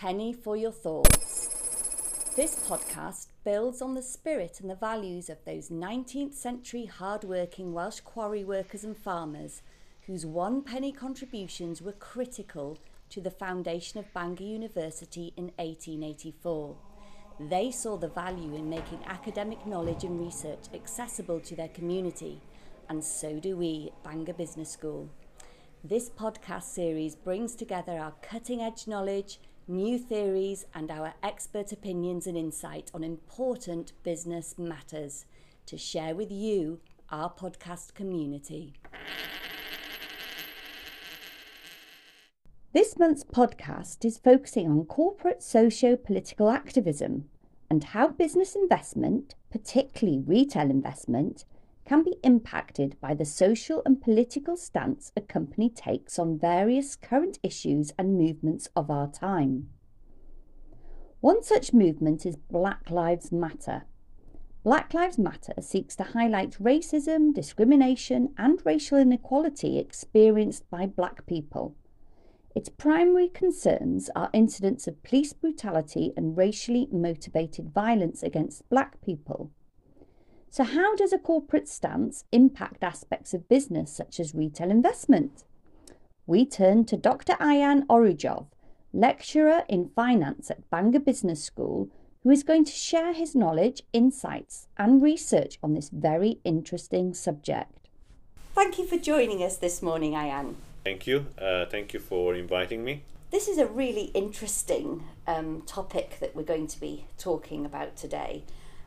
penny for your thoughts. This podcast builds on the spirit and the values of those 19th century hard-working Welsh quarry workers and farmers whose one penny contributions were critical to the foundation of Bangor University in 1884. They saw the value in making academic knowledge and research accessible to their community, and so do we at Bangor Business School. This podcast series brings together our cutting edge knowledge, new theories, and our expert opinions and insight on important business matters to share with you, our podcast community. This month's podcast is focusing on corporate socio political activism and how business investment, particularly retail investment, can be impacted by the social and political stance a company takes on various current issues and movements of our time. One such movement is Black Lives Matter. Black Lives Matter seeks to highlight racism, discrimination, and racial inequality experienced by black people its primary concerns are incidents of police brutality and racially motivated violence against black people. So, how does a corporate stance impact aspects of business such as retail investment? We turn to Dr. Ayan Orujov, lecturer in finance at Bangor Business School, who is going to share his knowledge, insights, and research on this very interesting subject. Thank you for joining us this morning, Ayan. Thank you. Uh, thank you for inviting me. This is a really interesting um, topic that we're going to be talking about today,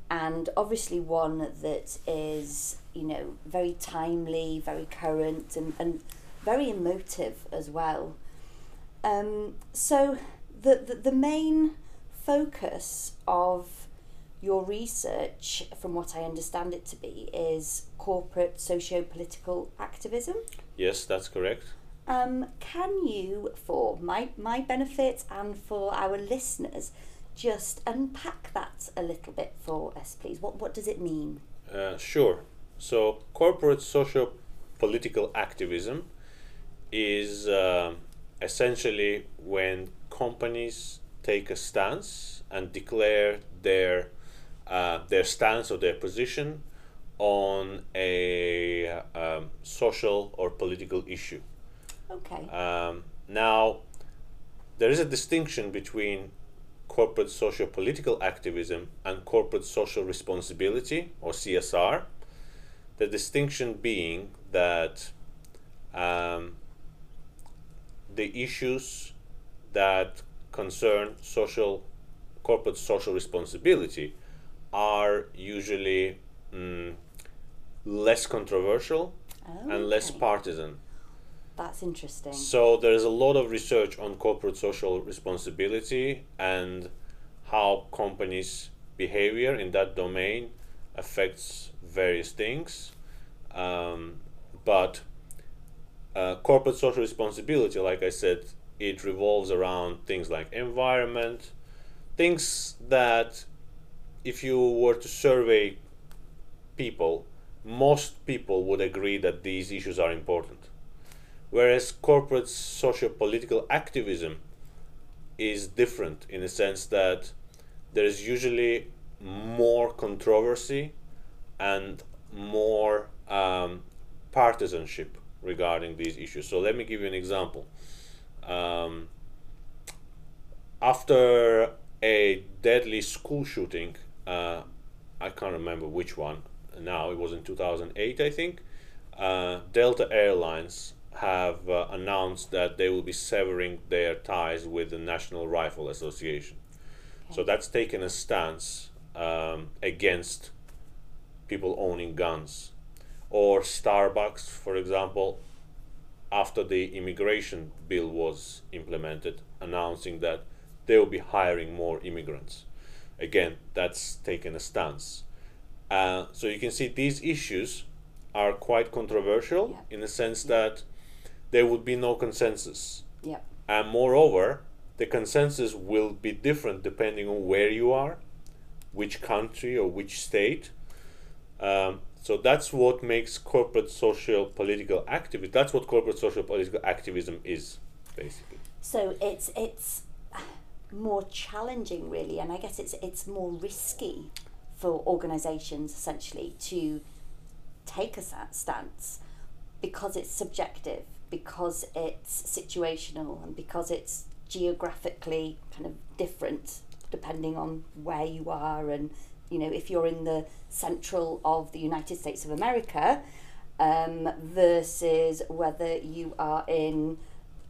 and obviously one that is, you know, very timely, very current, and, and very emotive as well. Um, so, the, the, the main focus of your research, from what I understand it to be, is corporate socio political activism. Yes, that's correct. Um, can you, for my, my benefit and for our listeners, just unpack that a little bit for us, please? What, what does it mean? Uh, sure. So, corporate social political activism is uh, essentially when companies take a stance and declare their uh, their stance or their position on a um, social or political issue. Okay. Um, now, there is a distinction between corporate social political activism and corporate social responsibility or CSR. The distinction being that um, the issues that concern social corporate social responsibility are usually mm, less controversial oh, and less partisan. That's interesting. So there is a lot of research on corporate social responsibility and how companies' behavior in that domain affects various things. Um, but uh, corporate social responsibility, like I said, it revolves around things like environment, things that if you were to survey people, most people would agree that these issues are important whereas corporate socio-political activism is different in the sense that there is usually more controversy and more um, partisanship regarding these issues. So let me give you an example. Um, after a deadly school shooting, uh, I can't remember which one now, it was in 2008, I think, uh, Delta Airlines have uh, announced that they will be severing their ties with the National Rifle Association. Okay. So that's taken a stance um, against people owning guns. Or Starbucks, for example, after the immigration bill was implemented, announcing that they will be hiring more immigrants. Again, that's taken a stance. Uh, so you can see these issues are quite controversial yeah. in the sense that there would be no consensus. Yeah. And moreover, the consensus will be different depending on where you are, which country or which state. Um, so that's what makes corporate social political activism. That's what corporate social political activism is, basically. So it's it's more challenging, really, and I guess it's it's more risky for organisations essentially to take a stance because it's subjective, because it's situational, and because it's geographically kind of different depending on where you are and you know if you're in the central of the United States of America um, versus whether you are in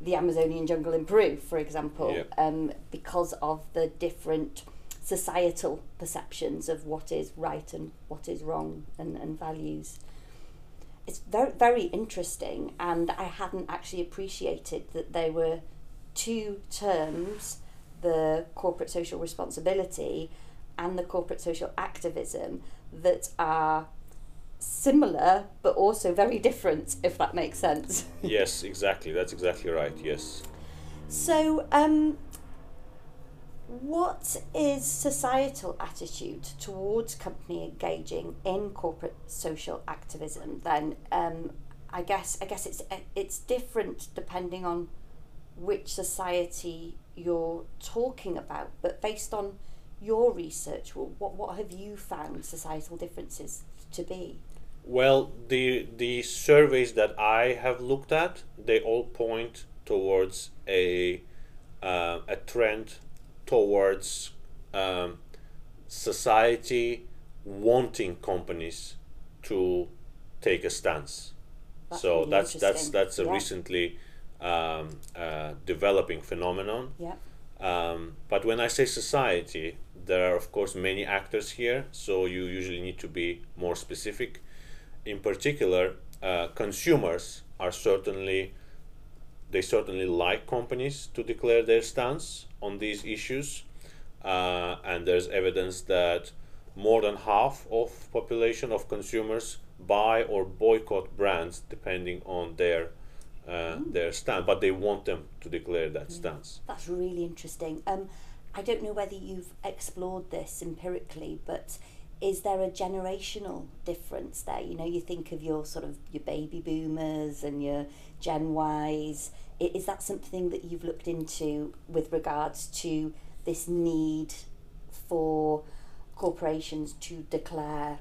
the Amazonian jungle in Peru, for example, Yeah. um, because of the different societal perceptions of what is right and what is wrong and, and values. It's very, very interesting, and I hadn't actually appreciated that there were two terms the corporate social responsibility and the corporate social activism that are similar but also very different, if that makes sense. yes, exactly. That's exactly right. Yes. So, um, what is societal attitude towards company engaging in corporate social activism? Then, um, I guess I guess it's it's different depending on which society you're talking about. But based on your research, what what have you found societal differences to be? Well, the the surveys that I have looked at, they all point towards a uh, a trend towards um, society wanting companies to take a stance. So that's that's that's a Yeah. recently um, uh, developing phenomenon. Yeah. Um, but when I say society, there are of course many actors here, so you usually need to be more specific. In particular, uh, consumers are certainly they certainly like companies to declare their stance on these issues, uh, and there's evidence that more than half of population of consumers buy or boycott brands depending on their uh, their stand, but they want them to declare that stance. That's really interesting. Um, I don't know whether you've explored this empirically, but is there a generational difference there? You know, you think of your sort of your baby boomers and your Gen Ys. Is that something that you've looked into with regards to this need for corporations to declare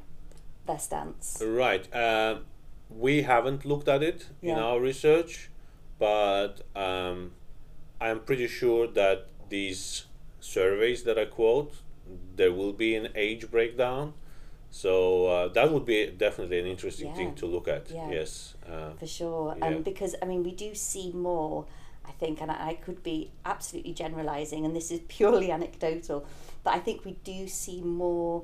their stance? Right. Uh, we haven't looked at it in our research, but um, I'm pretty sure that these surveys that I quote, there will be an age breakdown. So uh, that would be definitely an interesting Yeah. thing to look at. Yeah. Yes. Uh, for sure. Yeah. Um, because I mean, we do see more. I think, and I could be absolutely generalising, and this is purely anecdotal, but I think we do see more,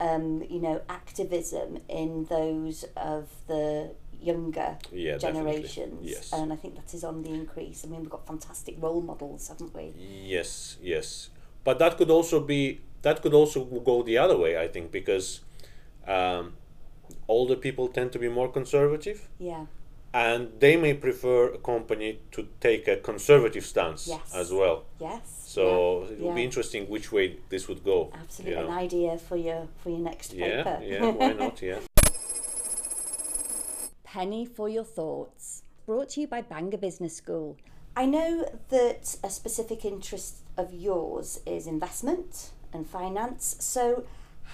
um, you know, activism in those of the younger yeah. generations, Yes. and I think that is on the increase. I mean, we've got fantastic role models, haven't we? Yes, yes, but that could also be that could also go the other way. I think because um, older people tend to be more conservative, Yeah, and they may prefer a company to take a conservative stance Yes. as well. yes. So yeah, it will be interesting which way this would go. Absolutely, you an idea for your for your next Yeah, paper. yeah, why not? Yeah. Penny for your thoughts. Brought to you by Bangor Business School. I know that a specific interest of yours is investment and finance. So,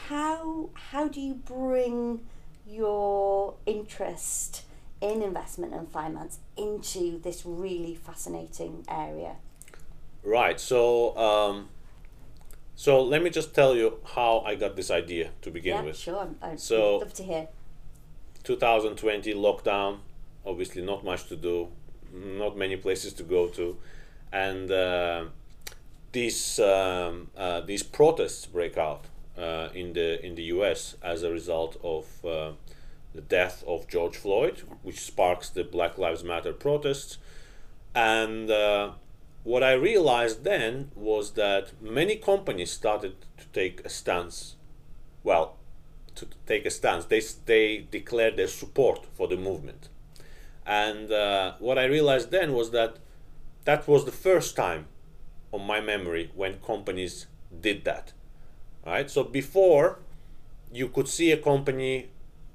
how how do you bring your interest in investment and finance into this really fascinating area? Right. So, um, so let me just tell you how I got this idea to begin yeah, with. sure. I'd So- love to hear. 2020 lockdown obviously not much to do not many places to go to and uh, these um, uh, these protests break out uh, in the in the US as a result of uh, the death of George Floyd which sparks the Black Lives Matter protests and uh, what I realized then was that many companies started to take a stance well to take a stance. They they declared their support for the movement, and uh, what I realized then was that that was the first time, on my memory, when companies did that. Right. So before, you could see a company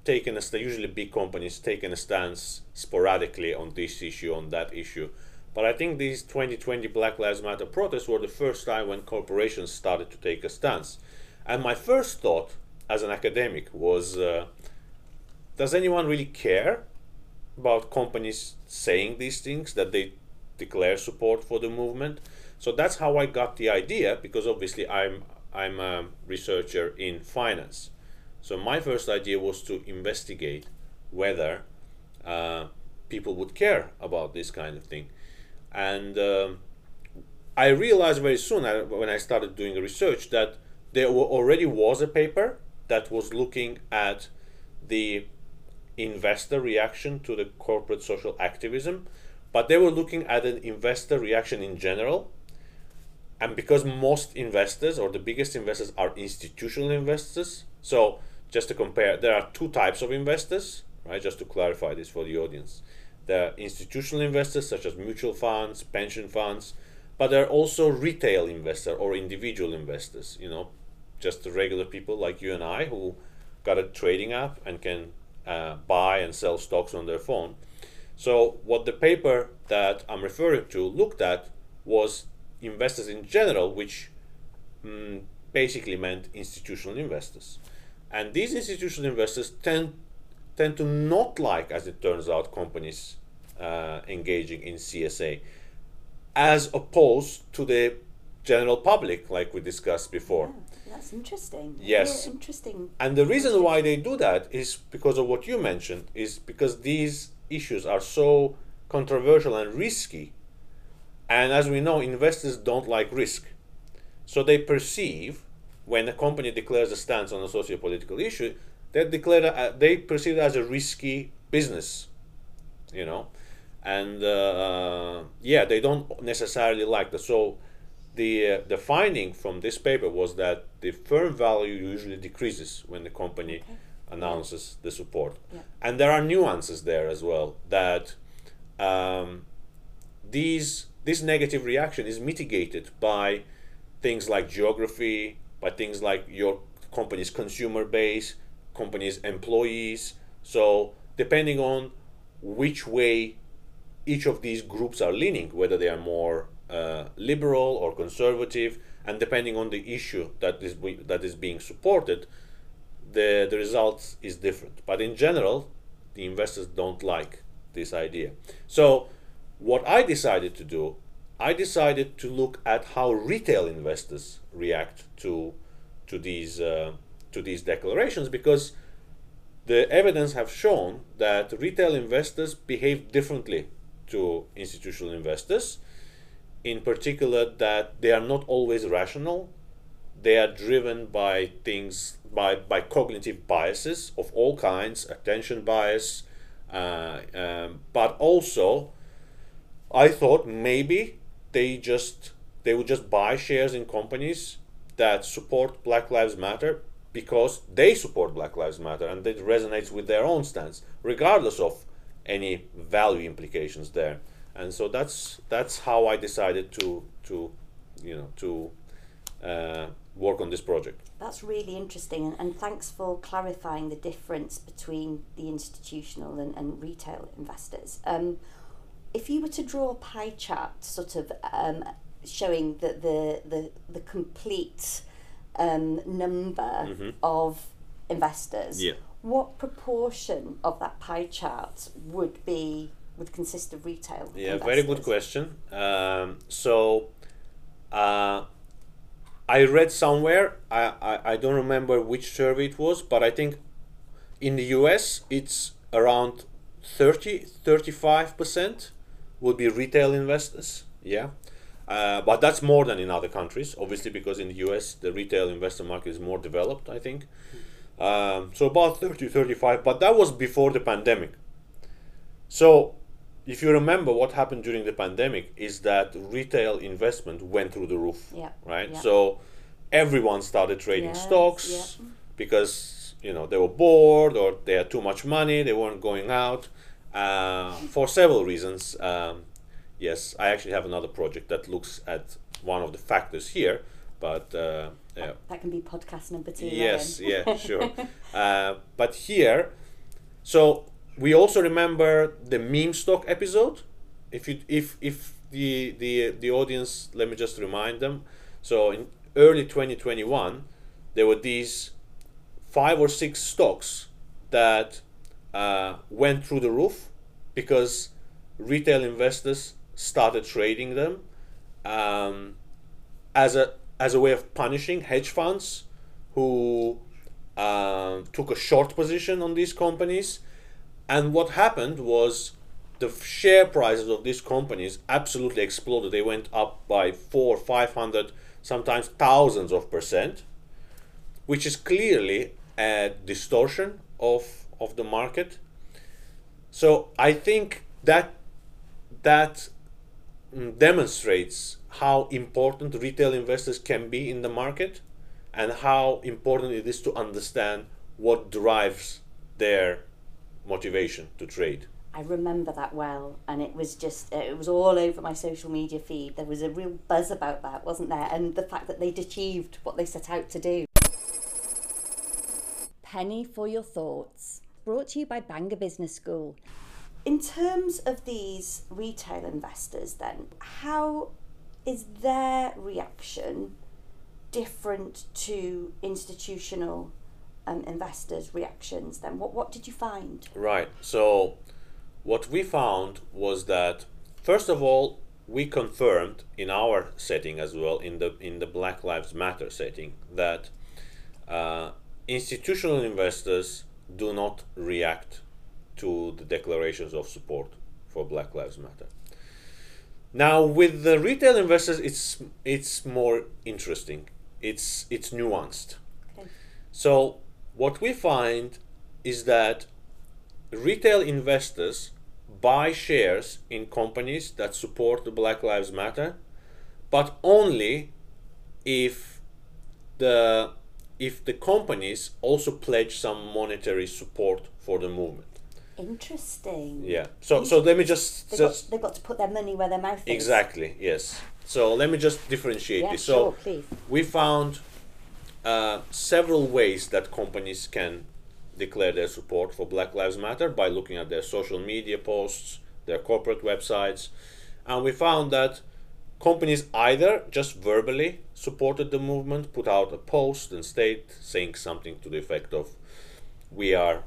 taking a st- usually big companies taking a stance sporadically on this issue on that issue, But I think these 2020 Black Lives Matter protests were the first time when corporations started to take a stance. And my first thought as an academic was uh, does anyone really care about companies saying these things that they declare support for the movement? So that's how I got the idea because obviously I'm I'm a researcher in finance. So my first idea was to investigate whether uh, people would care about this kind of thing, and um, I realized very soon uh, when I started doing research that there already was a paper that was looking at the investor reaction to the corporate social activism, but they were looking at an investor reaction in general. And because most investors or the biggest investors are institutional investors, so just to compare, there are two types of investors, right? Just to clarify this for the audience. There are institutional investors such as mutual funds, pension funds, but there are also retail investors or individual investors, you know, just the regular people like you and I who got a trading app and can uh, buy and sell stocks on their phone. So, what the paper that I'm referring to looked at was investors in general, which mm, basically meant institutional investors. And these institutional investors tend tend to not like, as it turns out, companies uh, engaging in CSA, as opposed to the general public, like we discussed before. That's interesting. Yes. Yeah, interesting. And the reason why they do that is because of what you mentioned, is because these issues are so controversial and risky. And as we know, investors don't like risk. So they perceive when a company declares a stance on a socio-political issue, they declare uh, they perceive it as a risky business, you know, and uh, yeah, they don't necessarily like that. So the uh, the finding from this paper was that the firm value usually decreases when the company okay. announces the support, yeah. and there are nuances there as well that um, these this negative reaction is mitigated by things like geography, by things like your company's consumer base, company's employees. So depending on which way each of these groups are leaning, whether they are more uh, liberal or conservative, and depending on the issue that is that is being supported, the the result is different. But in general, the investors don't like this idea. So what I decided to do I decided to look at how retail investors react to to these uh, to these declarations because the evidence have shown that retail investors behave differently to institutional investors. In particular, that they are not always rational. They are driven by things by by cognitive biases of all kinds, attention bias, uh, um, but also. I thought maybe they just they would just buy shares in companies that support Black Lives Matter because they support Black Lives Matter and it resonates with their own stance, regardless of any value implications there. And so that's that's how I decided to to you know to uh, work on this project. That's really interesting, and, thanks for clarifying the difference between the institutional and, and retail investors. Um, if you were to draw a pie chart, sort of um, showing the the the, the complete um, number mm-hmm. of investors, yeah. what proportion of that pie chart would be would consist of retail? Yeah, investors? very good question. Um, so. Uh, I read somewhere, I, I, I don't remember which survey it was, but I think in the US it's around 30 35% would be retail investors. Yeah. Uh, but that's more than in other countries, obviously, because in the US, the retail investor market is more developed, I think. Um, so about 30, 35, but that was before the pandemic. So if you remember what happened during the pandemic is that retail investment went through the roof, yeah. right? Yeah. So everyone started trading yes, stocks yeah. because, you know, they were bored or they had too much money, they weren't going out uh, for several reasons. Um, yes, I actually have another project that looks at one of the factors here, but uh, yeah. that can be podcast number two. Yes, yeah, sure. uh, but here, so we also remember the meme stock episode. If you if if the the the audience, let me just remind them. So in early 2021, there were these five or six stocks that uh, went through the roof because retail investors started trading them um, as a as a way of punishing hedge funds who uh, took a short position on these companies. And what happened was the share prices of these companies absolutely exploded. They went up by four, five hundred, sometimes thousands of percent, which is clearly a distortion of of the market. So I think that that mm, demonstrates how important retail investors can be in the market and how important it is to understand what drives their motivation to trade. I remember that well, and it was just it was all over my social media feed. There was a real buzz about that, wasn't there? And the fact that they'd achieved what they set out to do. Penny for your thoughts. Brought to you by Bangor Business School. In terms of these retail investors, then, how is their reaction different to institutional um, investors' reactions? Then, what what did you find? Right. So, what we found was that first of all, we confirmed in our setting as well in the in the Black Lives Matter setting that uh, institutional investors do not react to the declarations of support for Black Lives Matter. Now, with the retail investors, it's it's more interesting. It's it's nuanced. Okay. So what we find is that retail investors buy shares in companies that support the Black Lives Matter, but only if the if the companies also pledge some monetary support for the movement. Interesting. Yeah. So so let me just they've, just got, they've got to put their money where their mouth is. Exactly. Yes. So let me just differentiate yeah, this. So sure, please. we found uh, several ways that companies can declare their support for Black Lives Matter by looking at their social media posts, their corporate websites, and we found that companies either just verbally supported the movement, put out a post and state saying something to the effect of, "We are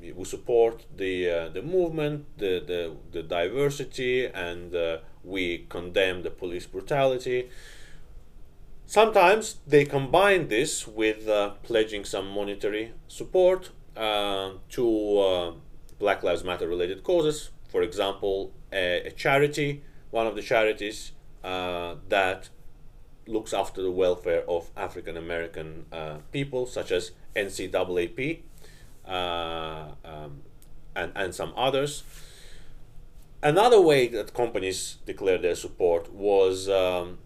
we support the uh, the movement, the, the the diversity, and uh, we condemn the police brutality. Sometimes they combine this with uh, pledging some monetary support uh, to uh, Black Lives Matter related causes. For example, a, a charity, one of the charities uh, that looks after the welfare of African American people, such as NCAAP uh, um, and, and some others. Another way that companies declared their support was um,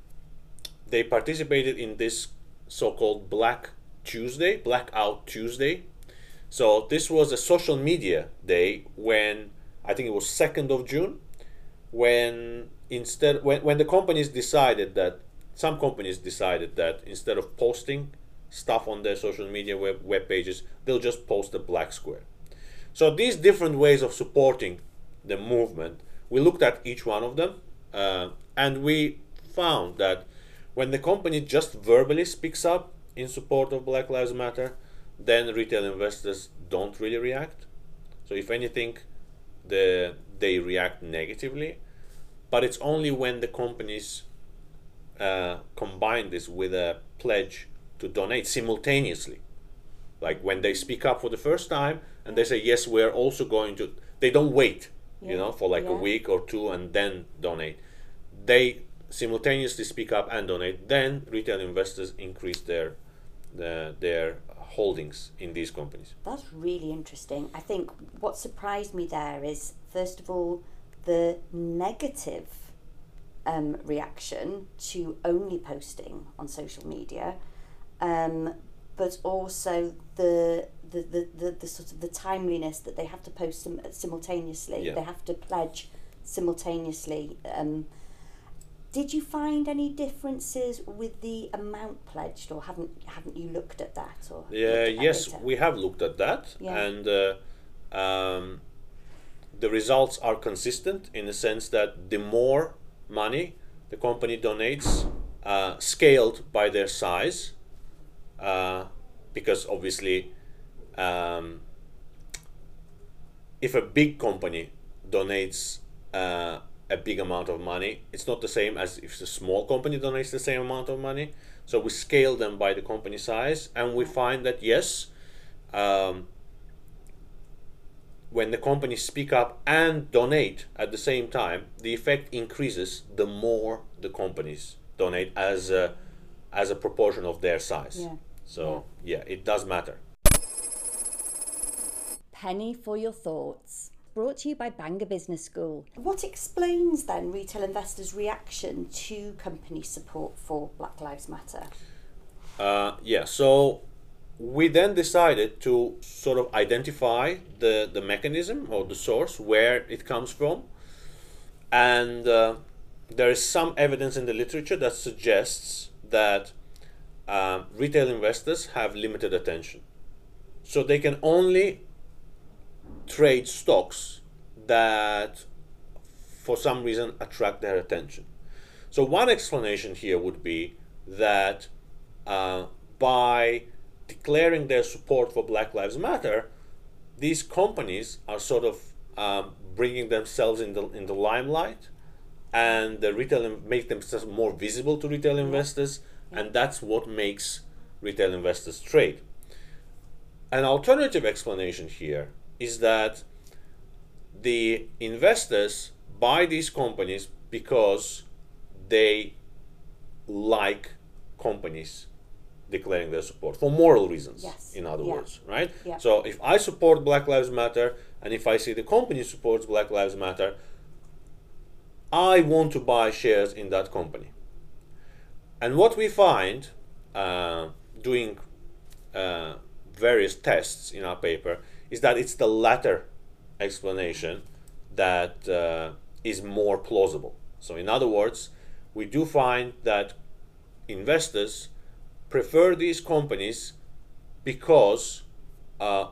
they participated in this so-called Black Tuesday, Blackout Tuesday. So this was a social media day when I think it was 2nd of June when instead when, when the companies decided that some companies decided that instead of posting stuff on their social media web, web pages, they'll just post a black square. So these different ways of supporting the movement, we looked at each one of them, uh, and we found that when the company just verbally speaks up in support of Black Lives Matter, then retail investors don't really react. So if anything, the, they react negatively. But it's only when the companies uh, combine this with a pledge to donate simultaneously. Like when they speak up for the first time and they say, yes, we're also going to, they don't wait, yeah. you know, for like yeah. a week or two and then donate. They simultaneously speak up and donate. Then retail investors increase their, the, their holdings in these companies. That's really interesting. I think what surprised me there is, first of all, the negative um, reaction to only posting on social media um, but also the, the, the, the, the, sort of the timeliness that they have to post sim- simultaneously. Yeah. They have to pledge simultaneously. Um, did you find any differences with the amount pledged, or haven't haven't you looked at that? Or yeah, yes, we have looked at that, yeah. and uh, um, the results are consistent in the sense that the more money the company donates, uh, scaled by their size, uh, because obviously, um, if a big company donates uh, a big amount of money, it's not the same as if a small company donates the same amount of money. So we scale them by the company size, and we find that yes, um, when the companies speak up and donate at the same time, the effect increases the more the companies donate as a, as a proportion of their size. Yeah. So yeah. it does matter. Penny for your thoughts. Brought to you by Bangor Business School. What explains then retail investors' reaction to company support for Black Lives Matter? Uh, yeah, so we then decided to sort of identify the, the mechanism or the source where it comes from. And uh, there is some evidence in the literature that suggests that uh, retail investors have limited attention. So they can only trade stocks that for some reason attract their attention. So one explanation here would be that uh, by declaring their support for Black Lives Matter, these companies are sort of um, bringing themselves in the in the limelight, and the retail make themselves more visible to retail investors, and that's what makes retail investors trade. An alternative explanation here is that the investors buy these companies because they like companies declaring their support for moral reasons Yes. in other Yeah. words right Yeah. so if i support black lives matter and if i see the company supports black lives matter i want to buy shares in that company and what we find uh, doing uh, various tests in our paper is that it's the latter explanation that uh, is more plausible. So, in other words, we do find that investors prefer these companies because uh,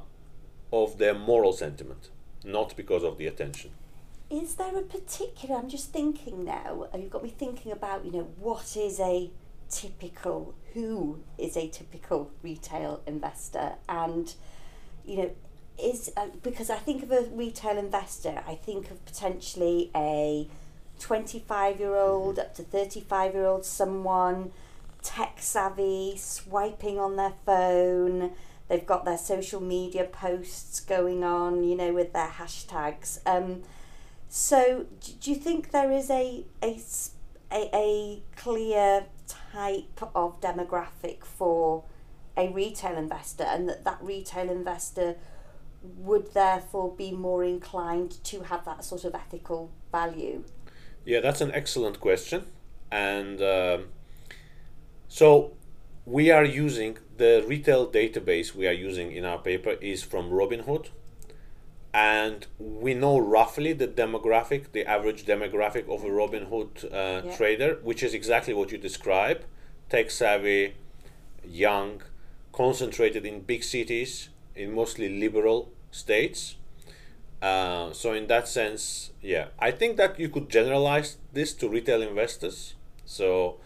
of their moral sentiment, not because of the attention. Is there a particular? I'm just thinking now. You've got me thinking about you know what is a typical who is a typical retail investor and you know is uh, because I think of a retail investor I think of potentially a 25 year old up to 35 year old someone tech savvy swiping on their phone they've got their social media posts going on you know with their hashtags um, so, do you think there is a, a, a, clear type of demographic for a retail investor, and that that retail investor would therefore be more inclined to have that sort of ethical value? Yeah, that's an excellent question. And um, so we are using the retail database we are using in our paper is from Robinhood. And we know roughly the demographic, the average demographic of a Robinhood uh, Yeah. trader, which is exactly what you describe tech savvy, young, concentrated in big cities, in mostly liberal states. Uh, so in that sense, yeah, I think that you could generalize this to retail investors. So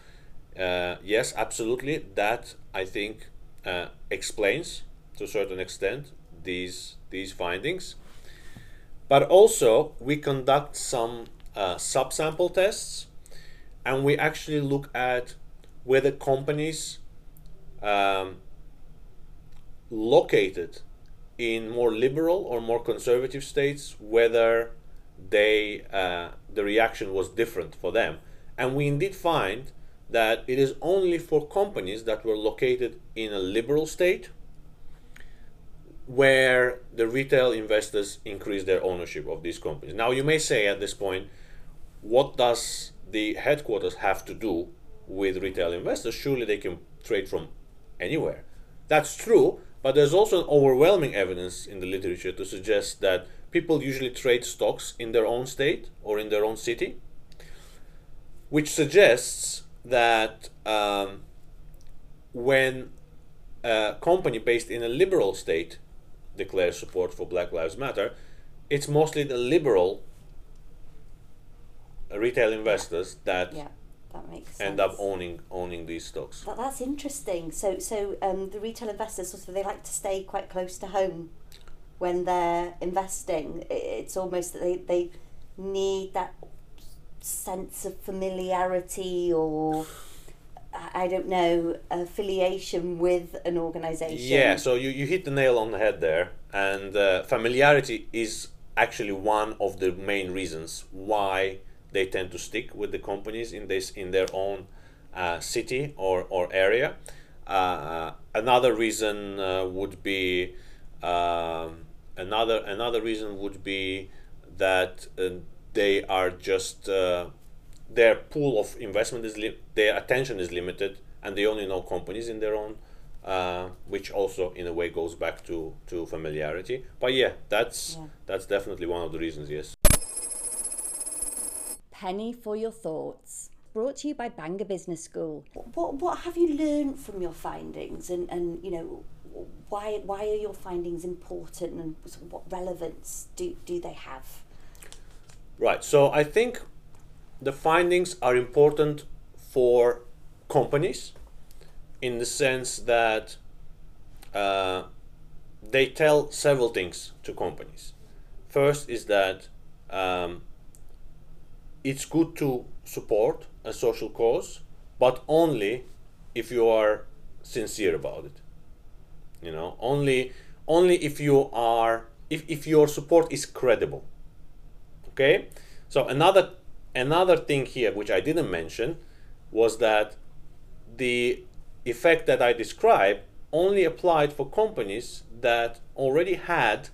uh, yes, absolutely, that I think uh, explains to a certain extent these these findings. But also, we conduct some uh, subsample tests, and we actually look at whether companies um, located in more liberal or more conservative states whether they uh, the reaction was different for them and we indeed find that it is only for companies that were located in a liberal state where the retail investors increase their ownership of these companies. Now you may say at this point what does the headquarters have to do with retail investors? Surely they can trade from anywhere. That's true but there's also overwhelming evidence in the literature to suggest that people usually trade stocks in their own state or in their own city, which suggests that um, when a company based in a liberal state declares support for Black Lives Matter, it's mostly the liberal retail investors that Yeah, that makes sense. end up owning owning these stocks. That, that's interesting. So, so um, the retail investors sort of they like to stay quite close to home when they're investing. It's almost that they they need that sense of familiarity or I don't know affiliation with an organisation. Yeah, so you, you hit the nail on the head there, and uh, familiarity is actually one of the main reasons why they tend to stick with the companies in this in their own uh, city or, or area. Uh, another reason uh, would be um, another another reason would be that uh, they are just uh, their pool of investment is li- their attention is limited and they only know companies in their own uh, which also in a way goes back to to familiarity but yeah that's Yeah. that's definitely one of the reasons yes Penny for your thoughts. Brought to you by Bangor Business School. What what have you learned from your findings, and and you know why why are your findings important, and what relevance do do they have? Right. So I think the findings are important for companies in the sense that uh, they tell several things to companies. First is that um, it's good to support a social cause, but only if you are sincere about it. You know, only only if you are if, if your support is credible okay? So another another thing here which i didn't mention was that the effect that i described only applied for companies that already had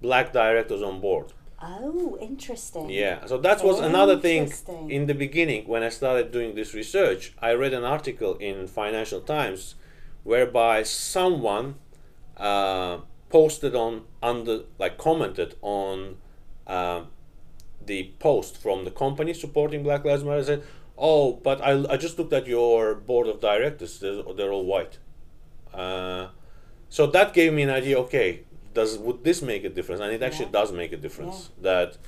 black directors on board. Oh, interesting. yeah so that was another thing in the beginning when i started doing this research. I read an article in financial times whereby someone uh, posted on under like commented on um, the post from the company supporting Black Lives Matter said, "Oh, but I, I just looked at your board of directors; they're, they're all white." Uh, so that gave me an idea. Okay, does would this make a difference? And it actually Yeah. does make a difference. That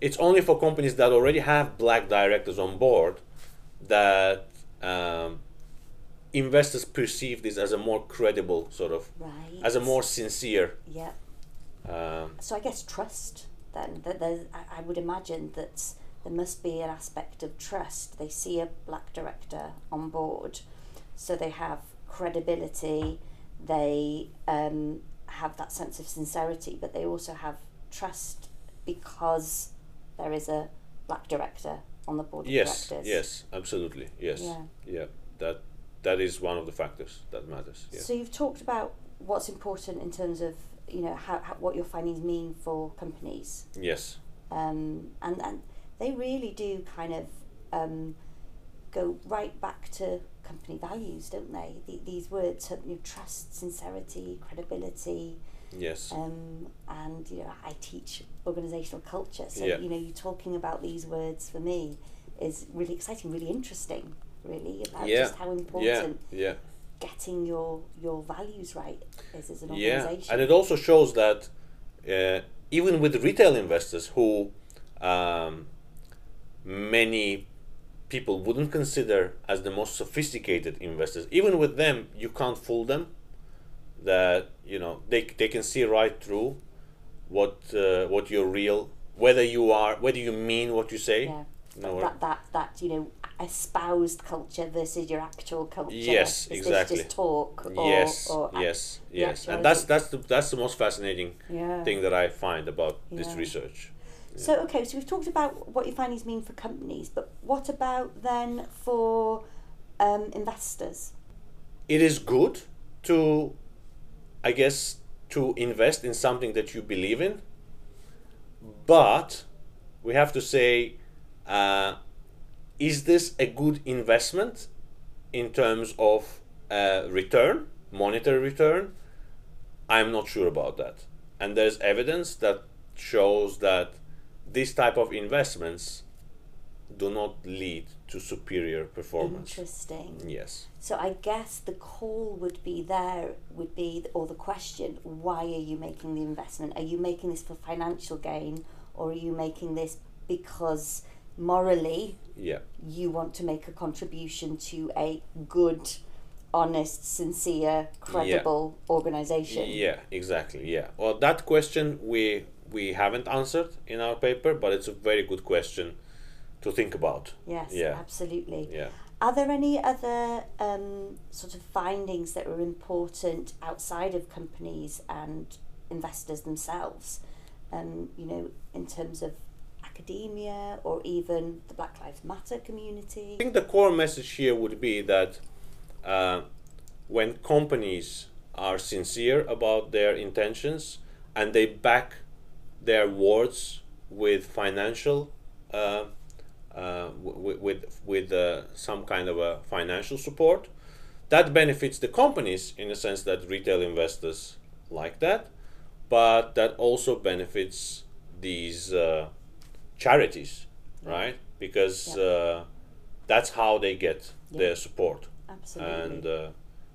it's only for companies that already have black directors on board that um, investors perceive this as a more credible sort of, Right. as a more sincere. Yeah. Um, So I guess trust then. That there's, I, I would imagine that there must be an aspect of trust. They see a black director on board, so they have credibility. They um, have that sense of sincerity, but they also have trust because there is a black director on the board of yes, directors. yes, absolutely, yes, Yeah. yeah. That that is one of the factors that matters. Yeah. So you've talked about what's important in terms of you know how, how what your findings mean for companies. yes. um, and and they really do kind of um, go right back to company values, don't they? The, these words, you know, trust, sincerity, credibility, Yes. um, and you know, I teach organisational culture, so Yeah. you know, you talking about these words for me is really exciting, really interesting, really about Yeah. just how important. yeah. Yeah. Getting your your values right is as an Yeah. organisation. And it also shows that uh, even with retail investors who um, many people wouldn't consider as the most sophisticated investors, even with them, you can't fool them. That you know they they can see right through what uh, what your real whether you are whether you mean what you say. yeah. No, that, that that you know espoused culture versus your actual culture. Yes, Is this exactly. just talk or, yes, or yes, yes, and that's that's the that's the most fascinating yeah. thing that I find about this Yeah. research. So okay, so we've talked about what your findings mean for companies, but what about then for um, investors? It is good to, I guess, to invest in something that you believe in, but we have to say, uh, is this a good investment in terms of uh, return, monetary return? I'm not sure about that. And there's evidence that shows that this type of investments do not lead to superior performance. Interesting. Yes. So I guess the call would be there would be or the question why are you making the investment? Are you making this for financial gain or are you making this because morally Yeah. you want to make a contribution to a good honest sincere credible organization? Yeah, exactly. Yeah. Well, that question we we haven't answered in our paper, but it's a very good question to think about. Yes, Yeah. absolutely. Yeah. Are there any other um, sort of findings that are important outside of companies and investors themselves? Um, you know, in terms of academia or even the Black Lives Matter community? I think the core message here would be that uh, when companies are sincere about their intentions and they back their words with financial uh, uh, with with, with uh, some kind of a financial support, that benefits the companies in the sense that retail investors like that, but that also benefits these uh, charities, right? Because Yeah. uh, that's how they get Yeah. their support Absolutely. and uh,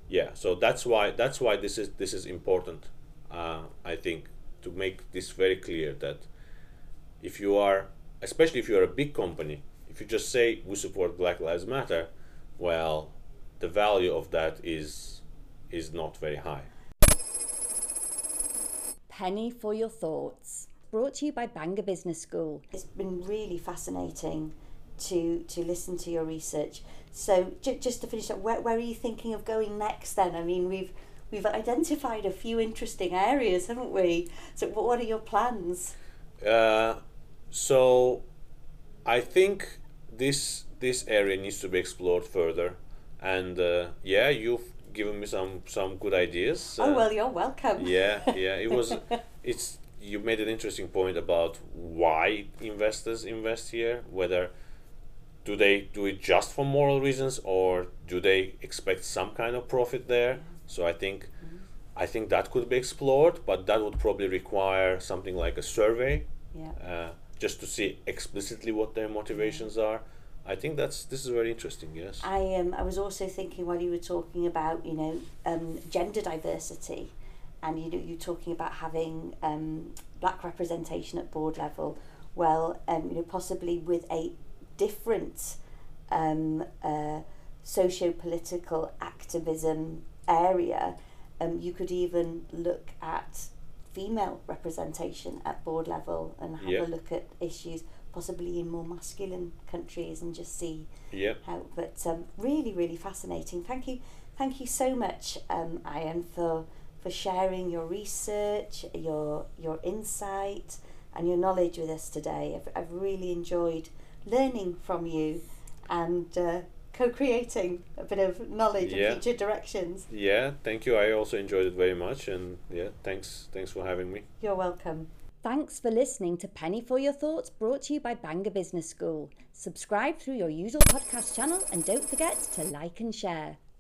yeah so that's why that's why this is this is important uh, i think to make this very clear that if you are especially if you're a big company if you just say we support black lives matter well the value of that is is not very high Penny for your thoughts. Brought to you by Bangor Business School. It's been really fascinating to to listen to your research. So j- just to finish up, where, where are you thinking of going next? Then I mean we've we've identified a few interesting areas, haven't we? So what what are your plans? uh, so i think this this area needs to be explored further and uh, yeah you've given me some some good ideas oh uh, well, you're welcome. yeah yeah it was it's you made an interesting point about why investors invest here whether do they do it just for moral reasons or do they expect some kind of profit there. So i think i think that could be explored but that would probably require something like a survey yeah. uh, just to see explicitly what their motivations are. I think that's this is very interesting yes. I um I was also thinking while you were talking about you know um, gender diversity, and you know you're talking about having um, black representation at board level. Well, um, you know possibly with a different um, uh, socio-political activism area, um, you could even look at female representation at board level and have Yeah. a look at issues possibly in more masculine countries and just see yeah how but um, really really fascinating thank you thank you so much um, Ayan for for sharing your research your your insight and your knowledge with us today I've, I've really enjoyed learning from you and uh, co-creating a bit of knowledge Yeah. and future directions yeah thank you i also enjoyed it very much and yeah thanks thanks for having me you're welcome Thanks for listening to Penny for Your Thoughts, brought to you by Bangor Business School. Subscribe through your usual podcast channel and don't forget to like and share.